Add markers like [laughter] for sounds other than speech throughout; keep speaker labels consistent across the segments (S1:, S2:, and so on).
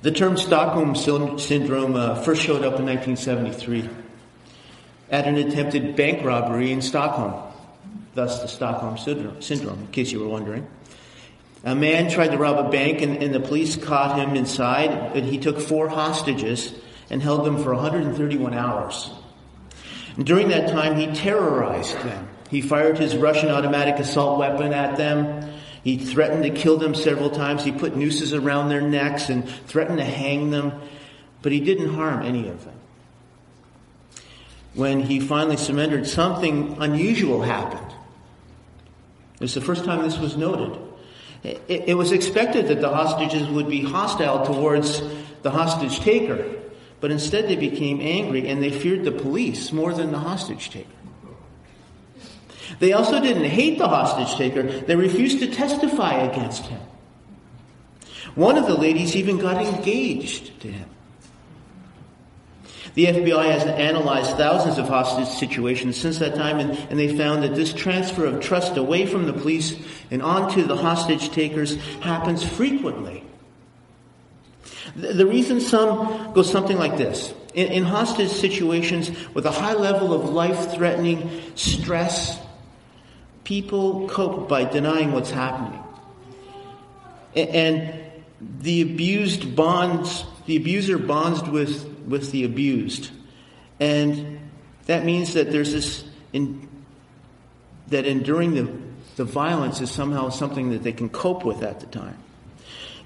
S1: The term Stockholm Syndrome uh, first showed up in 1973 at an attempted bank robbery in Stockholm, thus the Stockholm Syndrome, in case you were wondering. A man tried to rob a bank and, and the police caught him inside, and he took four hostages and held them for 131 hours. And during that time, he terrorized them. He fired his Russian automatic assault weapon at them. He threatened to kill them several times. He put nooses around their necks and threatened to hang them, but he didn't harm any of them. When he finally surrendered, something unusual happened. It was the first time this was noted. It, it was expected that the hostages would be hostile towards the hostage taker, but instead they became angry and they feared the police more than the hostage taker. They also didn't hate the hostage taker, they refused to testify against him. One of the ladies even got engaged to him. The FBI has analyzed thousands of hostage situations since that time, and, and, they found that this transfer of trust away from the police and onto the hostage takers happens frequently. The, reason some go something like this. In, in hostage situations with a high level of life-threatening stress, people cope by denying what's happening. And the abused bonds, the abuser bonds with, with the abused. And that means that there's this, in, that enduring the, the violence is somehow something that they can cope with at the time.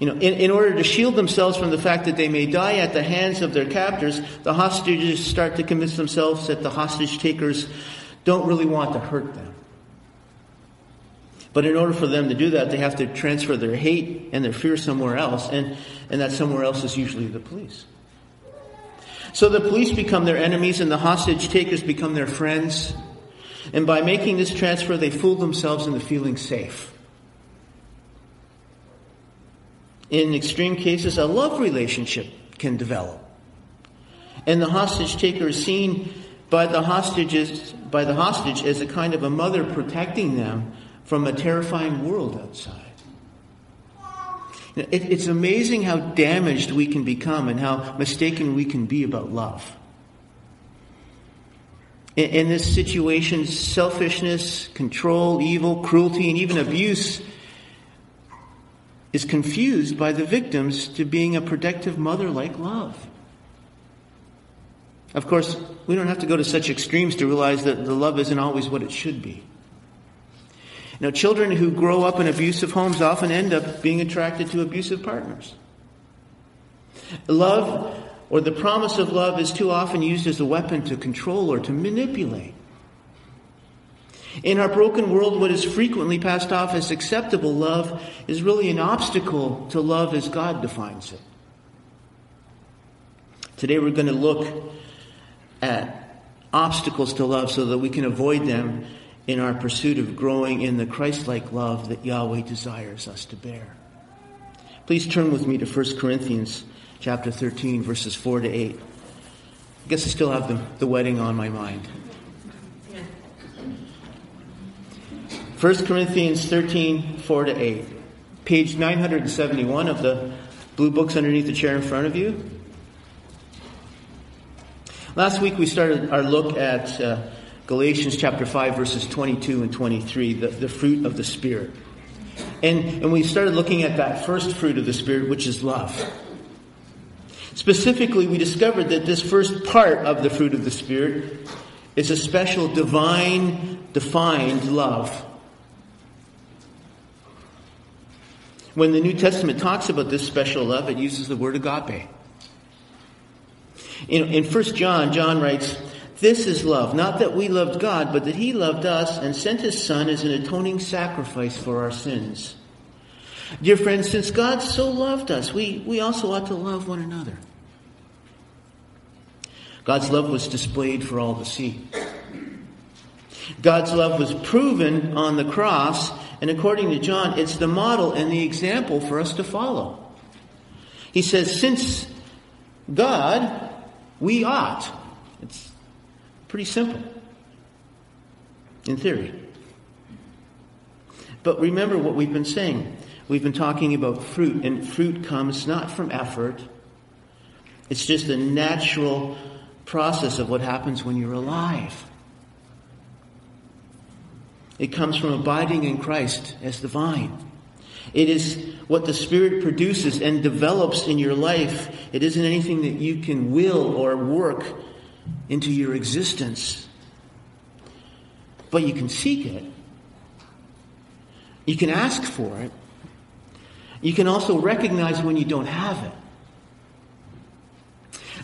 S1: You know, in, in order to shield themselves from the fact that they may die at the hands of their captors, the hostages start to convince themselves that the hostage takers don't really want to hurt them. But in order for them to do that, they have to transfer their hate and their fear somewhere else, and, and that somewhere else is usually the police. So the police become their enemies and the hostage takers become their friends. And by making this transfer, they fool themselves into feeling safe. In extreme cases, a love relationship can develop. And the hostage taker is seen by the hostages, by the hostage as a kind of a mother protecting them from a terrifying world outside. It's amazing how damaged we can become and how mistaken we can be about love. In this situation, selfishness, control, evil, cruelty, and even abuse is confused by the victims to being a protective mother like love. Of course, we don't have to go to such extremes to realize that the love isn't always what it should be. Now, children who grow up in abusive homes often end up being attracted to abusive partners. Love, or the promise of love, is too often used as a weapon to control or to manipulate. In our broken world, what is frequently passed off as acceptable love is really an obstacle to love as God defines it. Today we're going to look at obstacles to love so that we can avoid them in our pursuit of growing in the Christ-like love that Yahweh desires us to bear. Please turn with me to 1 Corinthians chapter 13 verses 4 to 8. I guess I still have the, the wedding on my mind. 1 Corinthians 13, 4 to 8. Page 971 of the blue books underneath the chair in front of you. Last week we started our look at uh, Galatians chapter 5 verses 22 and 23, the, the fruit of the Spirit. And, and we started looking at that first fruit of the Spirit, which is love. Specifically, we discovered that this first part of the fruit of the Spirit is a special divine, defined love. When the New Testament talks about this special love, it uses the word agape. In, in 1 John, John writes, this is love, not that we loved God, but that He loved us and sent His Son as an atoning sacrifice for our sins. Dear friends, since God so loved us, we, we also ought to love one another. God's love was displayed for all to see. God's love was proven on the cross, and according to John, it's the model and the example for us to follow. He says, since God, we ought. Pretty simple. In theory. But remember what we've been saying. We've been talking about fruit, and fruit comes not from effort, It's just a natural process of what happens when you're alive. It comes from abiding in Christ as the vine. It is what the Spirit produces and develops in your life. It isn't anything that you can will or work into your existence. But you can seek it. You can ask for it. You can also recognize when you don't have it.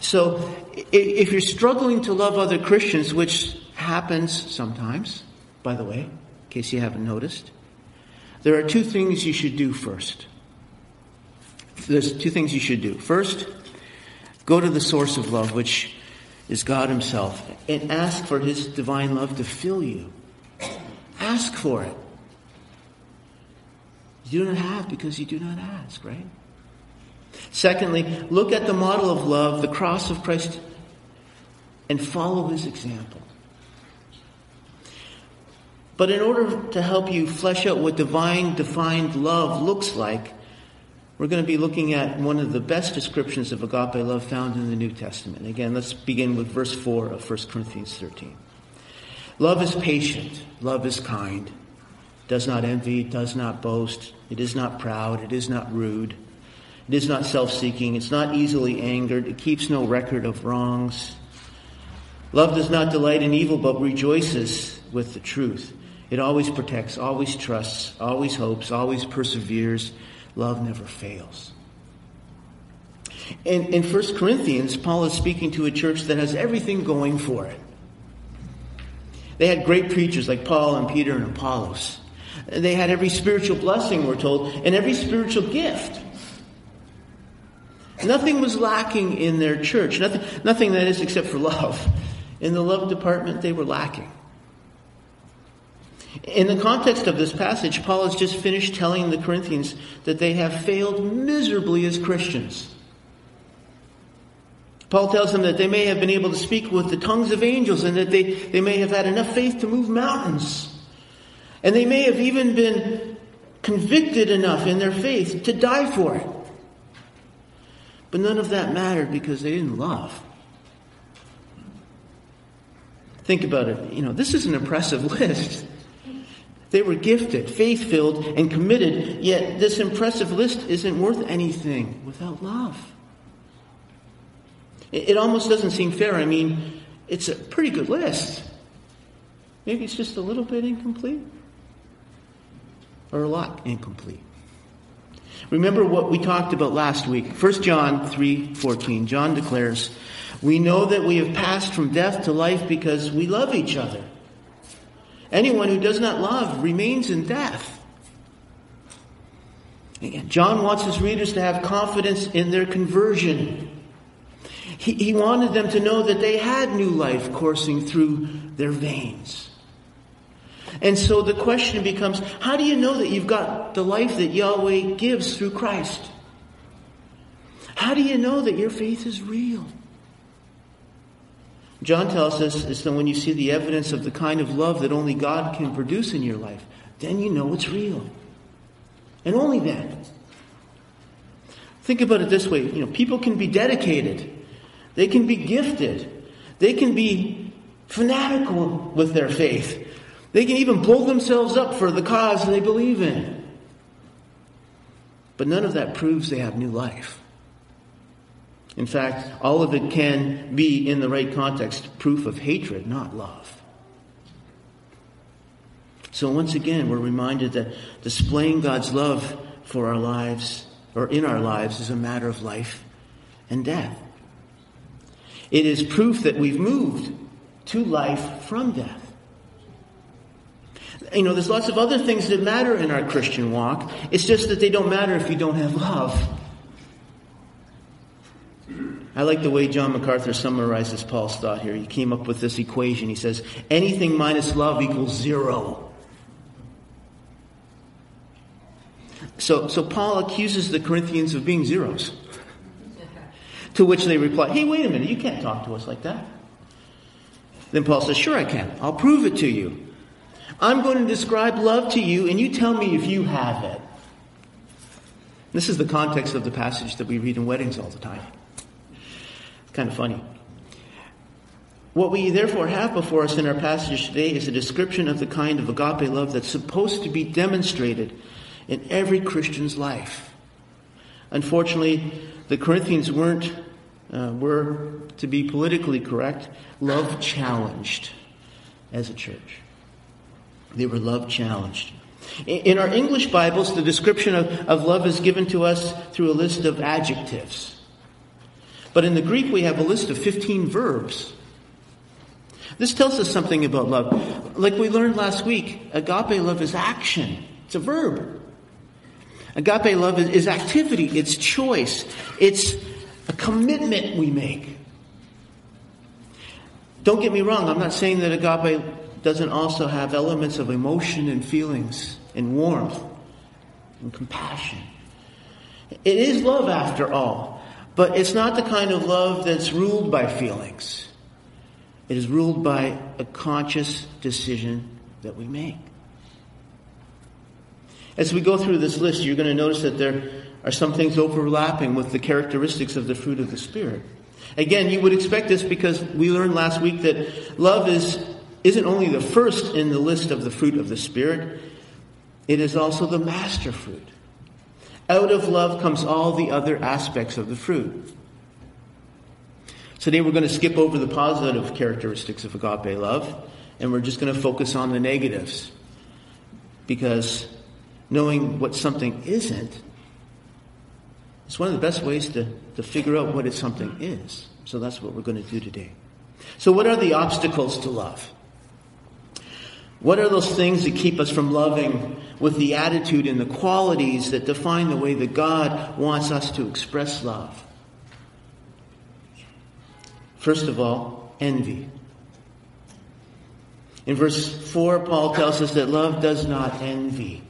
S1: So, if you're struggling to love other Christians, which happens sometimes, by the way, in case you haven't noticed, there are two things you should do first. There's two things you should do. First, go to the source of love, which is God Himself, and ask for His divine love to fill you. Ask for it. You do not have because you do not ask, right? Secondly, look at the model of love, the cross of Christ, and follow His example. But in order to help you flesh out what divine defined love looks like, we're going to be looking at one of the best descriptions of agape love found in the New Testament. Again, let's begin with verse 4 of 1 Corinthians 13. Love is patient. Love is kind. Does not envy, does not boast. It is not proud. It is not rude. It is not self-seeking. It's not easily angered. It keeps no record of wrongs. Love does not delight in evil, but rejoices with the truth. It always protects, always trusts, always hopes, always perseveres. Love never fails. In, in 1 Corinthians, Paul is speaking to a church that has everything going for it. They had great preachers like Paul and Peter and Apollos. They had every spiritual blessing, we're told, and every spiritual gift. Nothing was lacking in their church. Nothing, nothing that is except for love. In the love department, they were lacking. In the context of this passage, Paul has just finished telling the Corinthians that they have failed miserably as Christians. Paul tells them that they may have been able to speak with the tongues of angels and that they, they may have had enough faith to move mountains. And they may have even been convicted enough in their faith to die for it. But none of that mattered because they didn't love. Think about it. You know, this is an impressive [laughs] list. They were gifted, faith filled, and committed, yet this impressive list isn't worth anything without love. It almost doesn't seem fair. I mean, it's a pretty good list. Maybe it's just a little bit incomplete, or a lot incomplete. Remember what we talked about last week. 1 John 3:14. John declares, "We know that we have passed from death to life because we love each other." Anyone who does not love remains in death. John wants his readers to have confidence in their conversion. He, he wanted them to know that they had new life coursing through their veins. And so the question becomes, how do you know that you've got the life that Yahweh gives through Christ? How do you know that your faith is real? John tells us is that when you see the evidence of the kind of love that only God can produce in your life, then you know it's real. And only then. Think about it this way, you know, people can be dedicated. They can be gifted. They can be fanatical with their faith. They can even blow themselves up for the cause they believe in. But none of that proves they have new life. In fact, all of it can be, in the right context, proof of hatred, not love. So once again, we're reminded that displaying God's love for our lives, or in our lives, is a matter of life and death. It is proof that we've moved to life from death. You know, there's lots of other things that matter in our Christian walk. It's just that they don't matter if you don't have love. I like the way John MacArthur summarizes Paul's thought here. He came up with this equation. He says, anything minus love equals zero. So, so Paul accuses the Corinthians of being zeros. to which they reply, hey, wait a minute, you can't talk to us like that. Then Paul says, sure I can. I'll prove it to you. I'm going to describe love to you and you tell me if you have it. This is the context of the passage that we read in weddings all the time. Kind of funny. What we therefore have before us in our passage today is a description of the kind of agape love that's supposed to be demonstrated in every Christian's life. Unfortunately, the Corinthians weren't, uh, were, to be politically correct, love challenged as a church. They were love challenged. In our English Bibles, the description of, of love is given to us through a list of adjectives. But in the Greek, we have a list of 15 verbs. This tells us something about love. Like we learned last week, agape love is action. It's a verb. Agape love is, activity. It's choice. It's a commitment we make. Don't get me wrong. I'm not saying that agape doesn't also have elements of emotion and feelings and warmth and compassion. It is love after all, but it's not the kind of love that's ruled by feelings. It is ruled by a conscious decision that we make. As we go through this list, you're going to notice that there are some things overlapping with the characteristics of the fruit of the Spirit. Again, you would expect this because we learned last week that love is, isn't only the first in the list of the fruit of the Spirit, it is also the master fruit. Out of love comes all the other aspects of the fruit. Today we're going to skip over the positive characteristics of agape love and we're just going to focus on the negatives. Because knowing what something isn't is one of the best ways to, to figure out what it something is. So that's what we're going to do today. So what are the obstacles to love? What are those things that keep us from loving with the attitude and the qualities that define the way that God wants us to express love? First of all, envy. In verse 4, Paul tells us that love does not envy.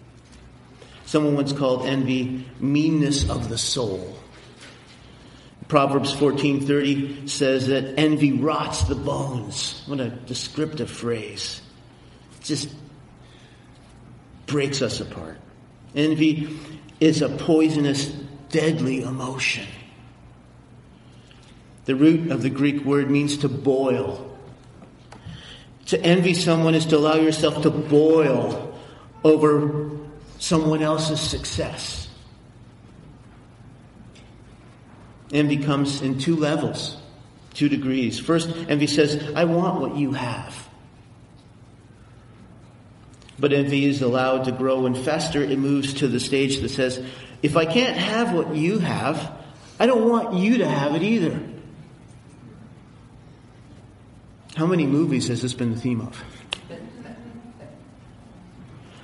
S1: Someone once called envy meanness of the soul. Proverbs 14:30 says that envy rots the bones. What a descriptive phrase. Just breaks us apart. Envy is a poisonous, deadly emotion. The root of the Greek word means to boil. To envy someone is to allow yourself to boil over someone else's success. Envy comes in two levels, two degrees. First, envy says, I want what you have. But envy is allowed to grow and fester. It moves to the stage that says, if I can't have what you have, I don't want you to have it either. How many movies has this been the theme of?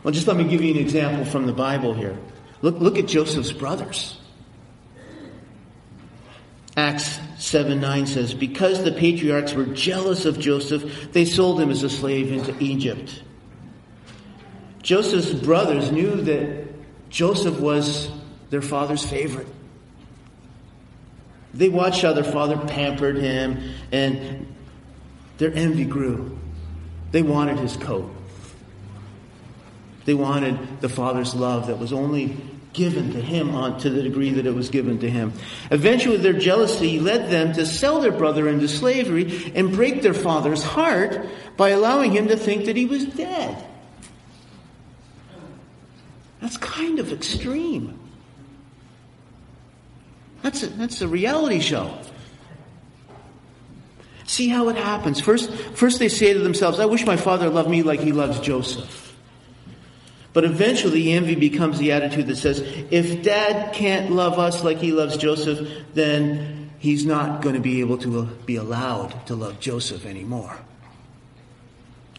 S1: Well, just let me give you an example from the Bible here. Look, look at Joseph's brothers. Acts 7 9 says, Because the patriarchs were jealous of Joseph, they sold him as a slave into Egypt. Joseph's brothers knew that Joseph was their father's favorite. They watched how their father pampered him and their envy grew. They wanted his coat. They wanted the father's love that was only given to him on to the degree that it was given to him. Eventually their jealousy led them to sell their brother into slavery and break their father's heart by allowing him to think that he was dead. That's kind of extreme. That's a, that's a reality show. See how it happens. First, first they say to themselves, I wish my father loved me like he loves Joseph. But eventually envy becomes the attitude that says, if dad can't love us like he loves Joseph, then he's not going to be able to be allowed to love Joseph anymore.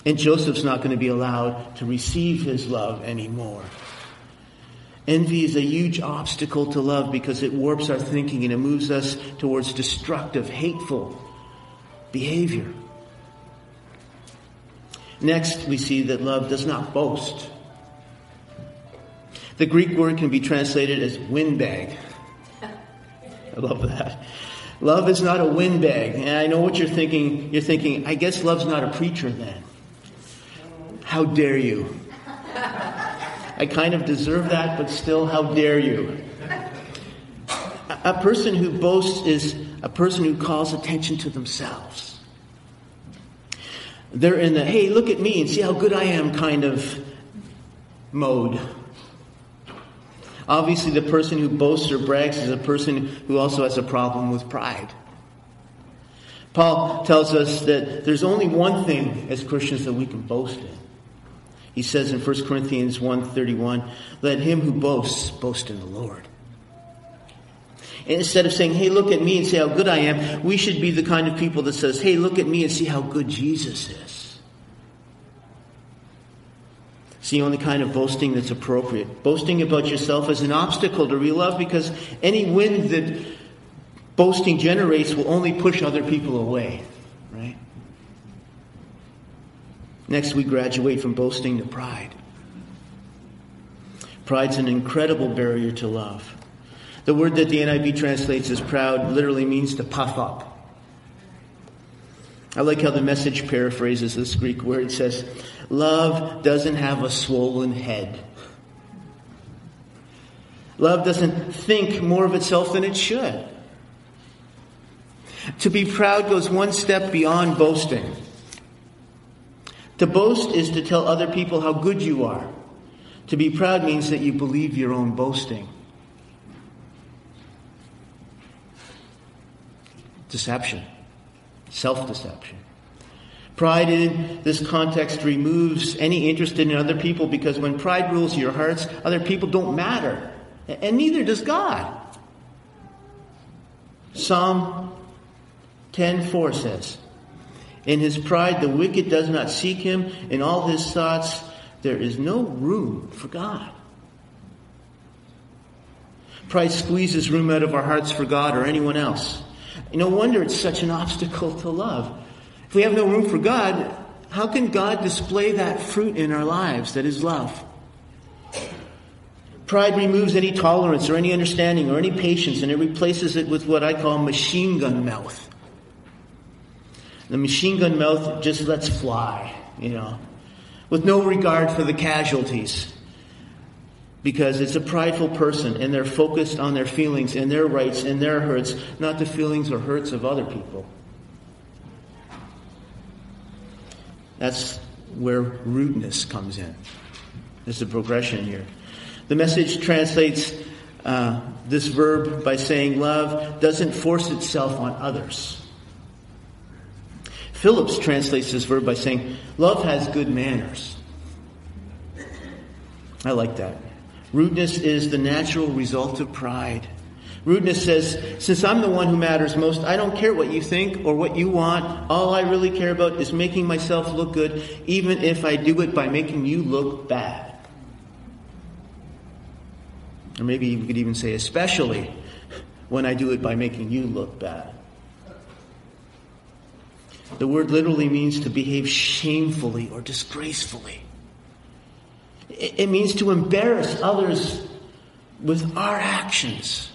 S1: And Joseph's not going to be allowed to receive his love anymore. Envy is a huge obstacle to love because it warps our thinking and it moves us towards destructive, hateful behavior. Next, we see that love does not boast. The Greek word can be translated as windbag. I love that. Love is not a windbag. And I know what you're thinking. You're thinking, I guess love's not a preacher then. How dare you? I kind of deserve that, but still, how dare you? A person who boasts is a person who calls attention to themselves. They're in the, hey, look at me and see how good I am kind of mode. Obviously, the person who boasts or brags is a person who also has a problem with pride. Paul tells us that there's only one thing as Christians that we can boast in. He says in 1 Corinthians 1.31, let him who boasts boast in the Lord. Instead of saying, hey, look at me and see how good I am, we should be the kind of people that says, hey, look at me and see how good Jesus is. It's the only kind of boasting that's appropriate. Boasting about yourself is an obstacle to real love because any wind that boasting generates will only push other people away, right? Next, we graduate from boasting to pride. Pride's an incredible barrier to love. The word that the NIV translates as proud literally means to puff up. I like how the message paraphrases this Greek word. It says, Love doesn't have a swollen head. Love doesn't think more of itself than it should. To be proud goes one step beyond boasting. To boast is to tell other people how good you are. To be proud means that you believe your own boasting. Deception. Self-deception. Pride in this context removes any interest in other people because when pride rules your hearts, other people don't matter. And neither does God. Psalm 10:4 says, In his pride the wicked does not seek him, in all his thoughts there is no room for God. Pride squeezes room out of our hearts for God or anyone else. No wonder it's such an obstacle to love. If we have no room for God, how can God display that fruit in our lives that is love? Pride removes any tolerance or any understanding or any patience and it replaces it with what I call machine gun mouth. The machine gun mouth just lets fly, you know, with no regard for the casualties. Because it's a prideful person and they're focused on their feelings and their rights and their hurts, not the feelings or hurts of other people. That's where rudeness comes in. There's a progression here. The message translates uh, this verb by saying love doesn't force itself on others. Phillips translates this verb by saying, Love has good manners. I like that. Rudeness is the natural result of pride. Rudeness says, since I'm the one who matters most, I don't care what you think or what you want. All I really care about is making myself look good, even if I do it by making you look bad. Or maybe you could even say, especially when I do it by making you look bad. The word literally means to behave shamefully or disgracefully. It means to embarrass others with our actions.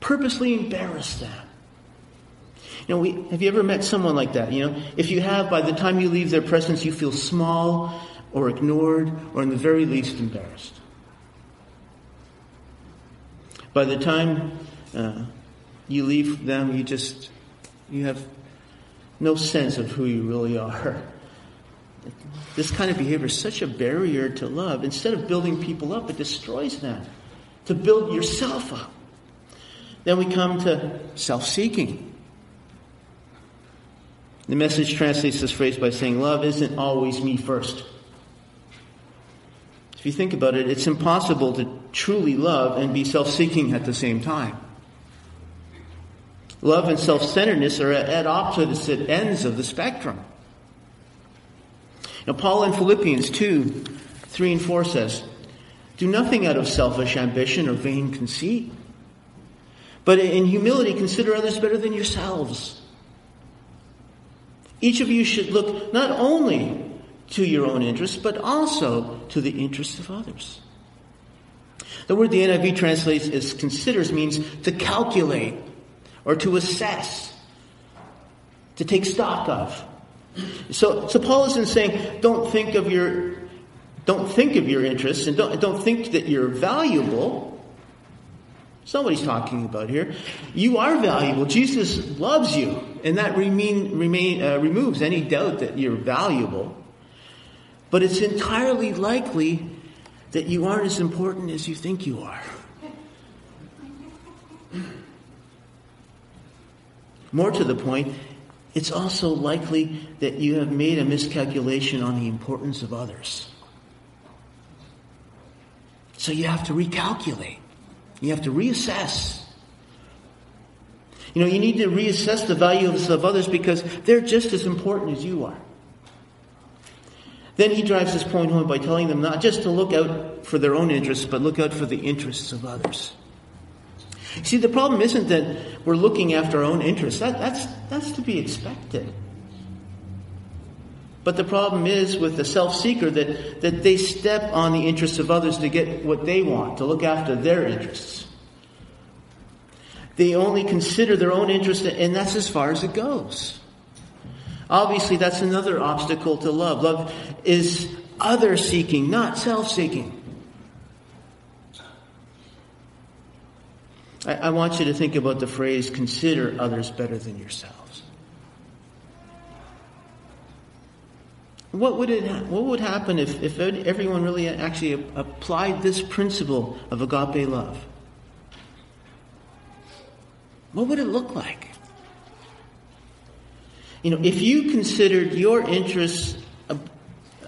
S1: Purposely embarrass them. You know, we, have you ever met someone like that? You know, if you have, by the time you leave their presence, you feel small or ignored or in the very least embarrassed. By the time uh, you leave them, you just, you have no sense of who you really are. This kind of behavior is such a barrier to love. Instead of building people up, it destroys them. To build yourself up. Then we come to self-seeking. The message translates this phrase by saying, love isn't always me first. If you think about it, it's impossible to truly love and be self-seeking at the same time. Love and self-centeredness are at opposite ends of the spectrum. Now, Paul in Philippians 2, 3 and 4 says, Do nothing out of selfish ambition or vain conceit, but in humility consider others better than yourselves. Each of you should look not only to your own interests, but also to the interests of others. The word the NIV translates as considers means to calculate or to assess, to take stock of. So, so Paul isn't saying don't think of your don't think of your interests and don't, don't think that you're valuable. He's talking about here. You are valuable. Jesus loves you, and that remain, remain, uh, removes any doubt that you're valuable. But it's entirely likely that you aren't as important as you think you are. More to the point, it's also likely that you have made a miscalculation on the importance of others. So you have to recalculate. You have to reassess. You know, you need to reassess the value of others because they're just as important as you are. Then he drives this point home by telling them not just to look out for their own interests, but look out for the interests of others. See, the problem isn't that we're looking after our own interests. That, that's, that's to be expected. But the problem is with the self-seeker that, that they step on the interests of others to get what they want, to look after their interests. They only consider their own interest, and that's as far as it goes. Obviously, that's another obstacle to love. Love is other seeking, not self seeking. I, I, want you to think about the phrase, consider others better than yourselves. What would, it, what would happen if, if everyone really actually applied this principle of agape love? What would it look like? You know, if you considered your interests, uh,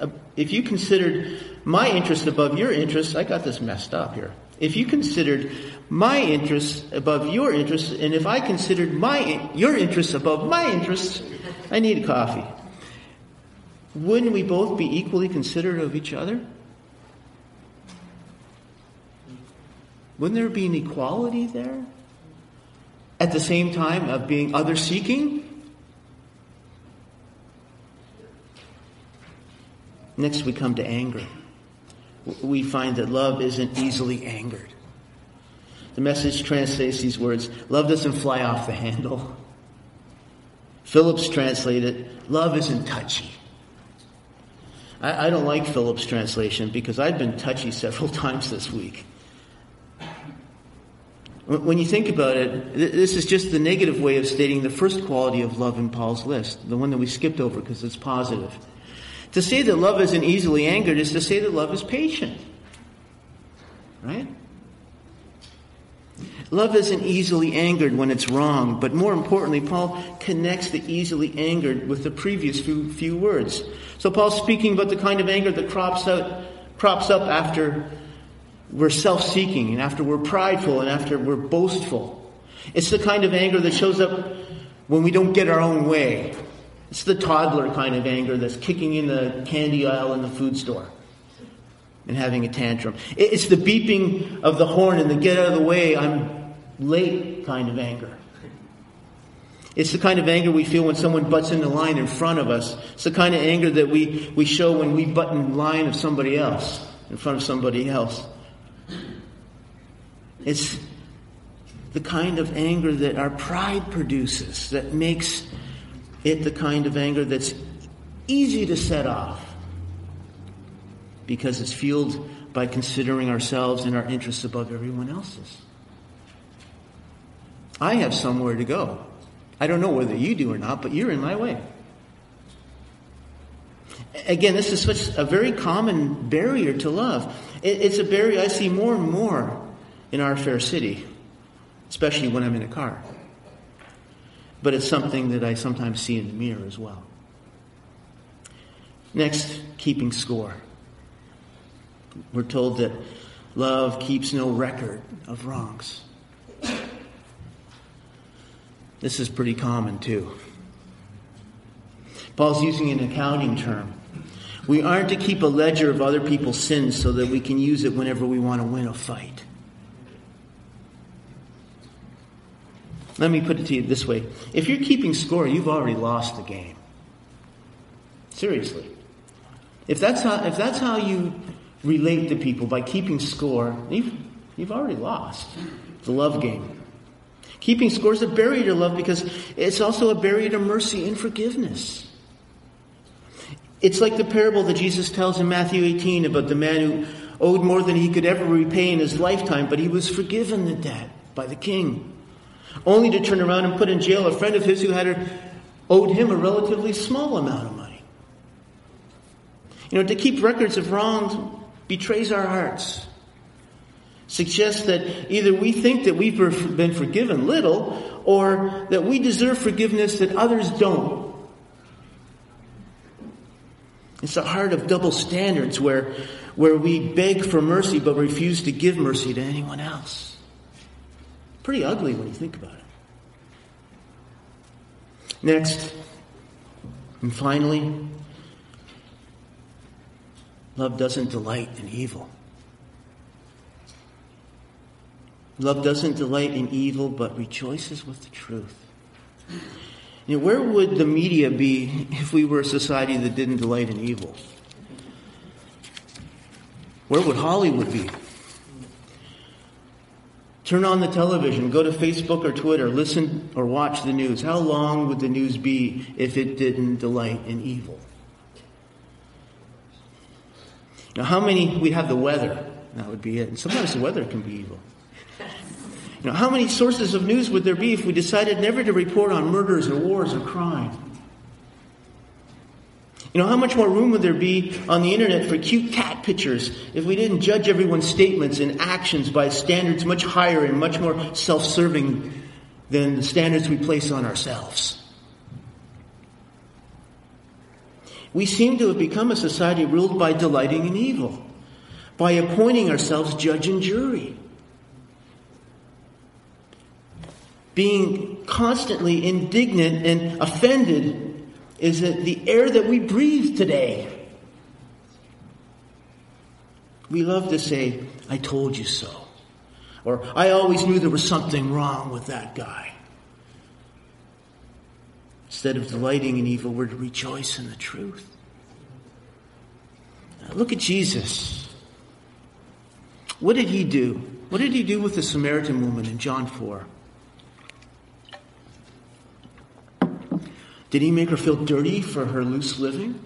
S1: uh, if you considered my interests above your interests, I got this messed up here. If you considered my interests above your interests, and if I considered my your interests above my interests, I need coffee. Wouldn't we both be equally considerate of each other? Wouldn't there be an equality there? At the same time of being other seeking? Next, we come to anger. We find that love isn't easily angered. The message translates these words love doesn't fly off the handle. Phillips translated, love isn't touchy. I, I don't like Phillips' translation because I've been touchy several [laughs] times this week. When you think about it, this is just the negative way of stating the first quality of love in Paul's list, the one that we skipped over because it's positive. To say that love isn't easily angered is to say that love is patient. Right? Love isn't easily angered when it's wrong, but more importantly, Paul connects the easily angered with the previous few, few words. So Paul's speaking about the kind of anger that crops out, crops up after we're self-seeking and after we're prideful and after we're boastful. It's the kind of anger that shows up when we don't get our own way. It's the toddler kind of anger that's kicking in the candy aisle in the food store and having a tantrum. It's the beeping of the horn and the get out of the way, I'm late kind of anger. It's the kind of anger we feel when someone butts in the line in front of us. It's the kind of anger that we, we show when we butt in line of somebody else, in front of somebody else. It's the kind of anger that our pride produces that makes it the kind of anger that's easy to set off because it's fueled by considering ourselves and our interests above everyone else's. I have somewhere to go. I don't know whether you do or not, but you're in my way. Again, this is such a very common barrier to love. It's a barrier I see more and more in our fair city, especially when I'm in a car but it's something that I sometimes see in the mirror as well. Next, keeping score. We're told that love keeps no record of wrongs. This is pretty common too. Paul's using an accounting term. We aren't to keep a ledger of other people's sins so that we can use it whenever we want to win a fight. Let me put it to you this way. If you're keeping score, you've already lost the game. Seriously. If that's how, if that's how you relate to people by keeping score, you've, you've already lost the love game. Keeping score is a barrier to love because it's also a barrier to mercy and forgiveness. It's like the parable that Jesus tells in Matthew 18 about the man who owed more than he could ever repay in his lifetime, but he was forgiven the debt. by the king, only to turn around and put in jail a friend of his who had owed him a relatively small amount of money. You know, to keep records of wrongs betrays our hearts. Suggests that either we think that we've been forgiven little or that we deserve forgiveness that others don't. It's a heart of double standards where, where we beg for mercy but refuse to give mercy to anyone else. Pretty ugly when you think about it. Next, and finally, love doesn't delight in evil. Love doesn't delight in evil, but rejoices with the truth. You know, where would the media be if we were a society that didn't delight in evil? Where would Hollywood be? Turn on the television, go to Facebook or Twitter, listen or watch the news. How long would the news be if it didn't delight in evil? Now, how many, we have the weather. That would be it. And sometimes the weather can be evil. You know, how many sources of news would there be if we decided never to report on murders or wars or crime? You know, how much more room would there be on the internet for cute cat pictures if we didn't judge everyone's statements and actions by standards much higher and much more self-serving than the standards we place on ourselves? We seem to have become a society ruled by delighting in evil, by appointing ourselves judge and jury. being constantly indignant and offended is that the air that we breathe today. We love to say, I told you so. Or, I always knew there was something wrong with that guy. Instead of delighting in evil, we're to rejoice in the truth. Now, look at Jesus. What did he do? What did he do with the Samaritan woman in John 4? Did he make her feel dirty for her loose living?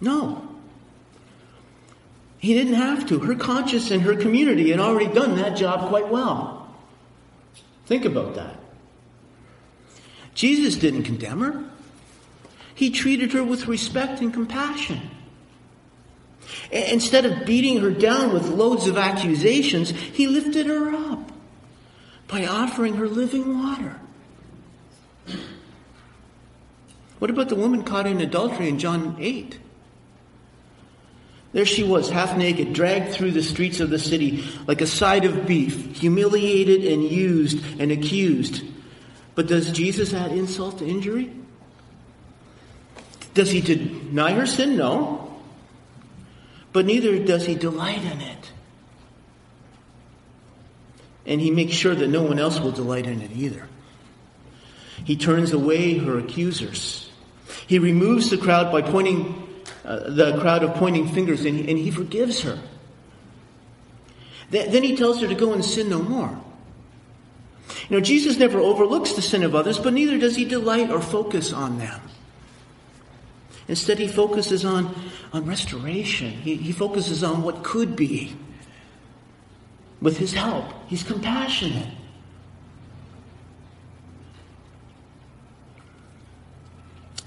S1: No. He didn't have to. Her conscience and her community had already done that job quite well. Think about that. Jesus didn't condemn her. He treated her with respect and compassion. Instead of beating her down with loads of accusations, he lifted her up by offering her living water. What about the woman caught in adultery in John 8? There she was, half naked, dragged through the streets of the city like a side of beef, humiliated and used and accused. But does Jesus add insult to injury? Does he deny her sin? No. But neither does he delight in it. And he makes sure that no one else will delight in it either. He turns away her accusers. He removes the crowd by pointing, uh, the crowd of pointing fingers, and he, and he forgives her. Th- then he tells her to go and sin no more. You know, Jesus never overlooks the sin of others, but neither does he delight or focus on them. Instead, he focuses on, on restoration. He, he focuses on what could be. With his help, he's compassionate.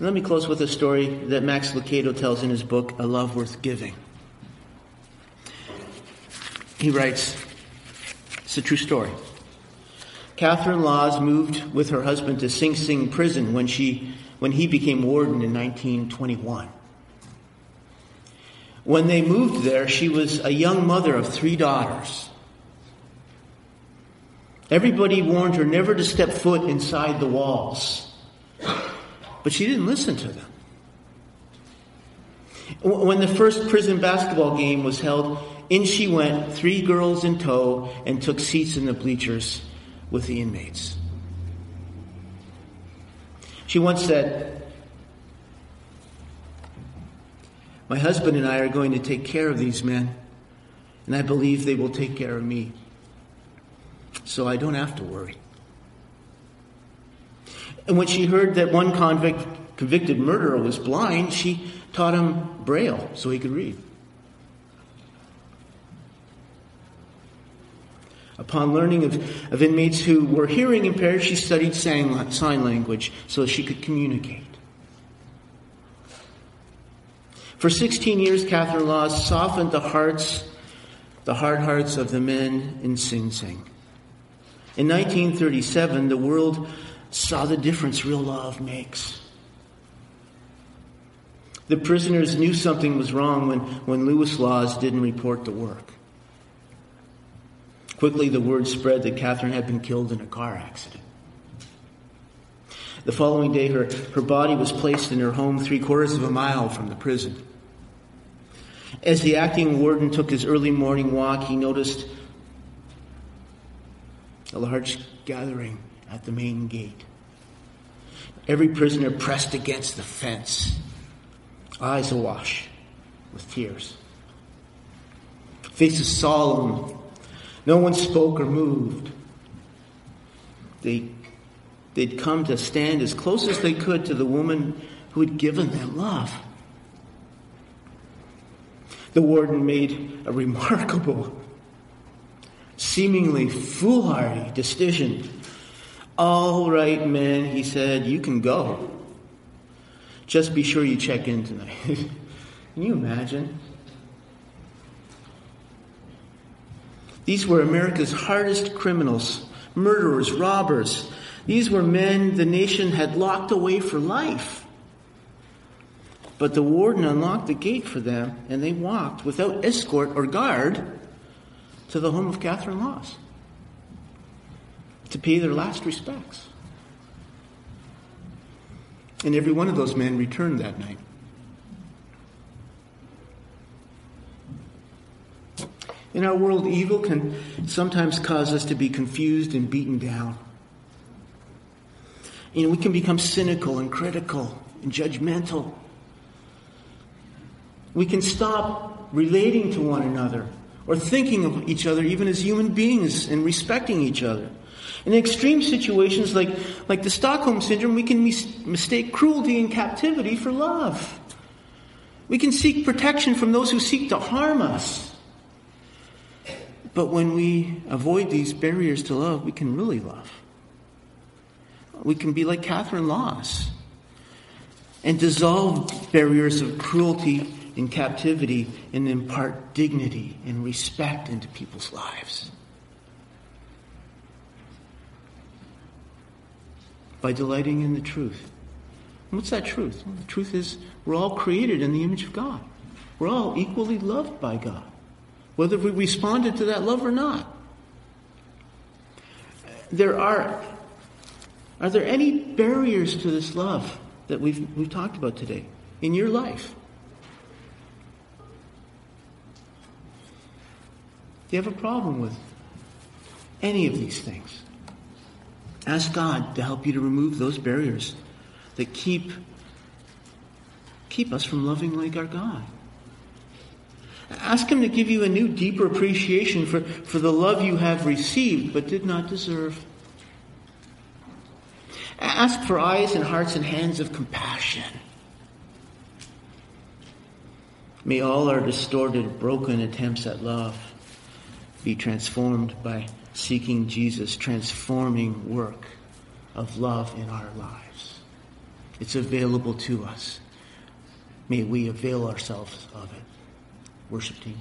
S1: Let me close with a story that Max Lucado tells in his book, A Love Worth Giving. He writes, it's a true story. Catherine Lawes moved with her husband to Sing Sing prison when she, when he became warden in 1921. When they moved there, she was a young mother of three daughters. Everybody warned her never to step foot inside the walls. But she didn't listen to them. When the first prison basketball game was held, in she went, three girls in tow, and took seats in the bleachers with the inmates. She once said, My husband and I are going to take care of these men, and I believe they will take care of me. So I don't have to worry. And when she heard that one convict, convicted murderer was blind, she taught him Braille so he could read. Upon learning of, of inmates who were hearing impaired, she studied sign language so she could communicate. For 16 years, Catherine Law softened the hearts, the hard hearts of the men in Sing Sing. In 1937, the world saw the difference real love makes. The prisoners knew something was wrong when, when Lewis Lawes didn't report the work. Quickly, the word spread that Catherine had been killed in a car accident. The following day, her, her body was placed in her home three quarters of a mile from the prison. As the acting warden took his early morning walk, he noticed a large gathering at the main gate. Every prisoner pressed against the fence, eyes awash with tears, faces solemn. No one spoke or moved. They, they'd come to stand as close as they could to the woman who had given them love. The warden made a remarkable seemingly foolhardy decision. All right, men, he said, you can go. Just be sure you check in tonight. [laughs] can you imagine? These were America's hardest criminals, murderers, robbers. These were men the nation had locked away for life. But the warden unlocked the gate for them, and they walked without escort or guard to the home of Catherine Lawes to pay their last respects. And every one of those men returned that night. In our world, evil can sometimes cause us to be confused and beaten down. You know, we can become cynical and critical and judgmental. We can stop relating to one another or thinking of each other even as human beings and respecting each other. In extreme situations like, like the Stockholm Syndrome, we can mis- mistake cruelty and captivity for love. We can seek protection from those who seek to harm us. But when we avoid these barriers to love, we can really love. We can be like Catherine Lawes and dissolve barriers of cruelty and captivity and impart dignity and respect into people's lives. By delighting in the truth. And what's that truth? Well, the truth is we're all created in the image of God. We're all equally loved by God, whether we responded to that love or not. There are, are there any barriers to this love that we've, we've talked about today in your life? Do you have a problem with any of these things? Ask God to help you to remove those barriers that keep, keep us from loving like our God. Ask Him to give you a new, deeper appreciation for, for the love you have received but did not deserve. Ask for eyes and hearts and hands of compassion. May all our distorted, broken attempts at love be transformed by seeking Jesus' transforming work of love in our lives. It's available to us. May we avail ourselves of it. Worship team.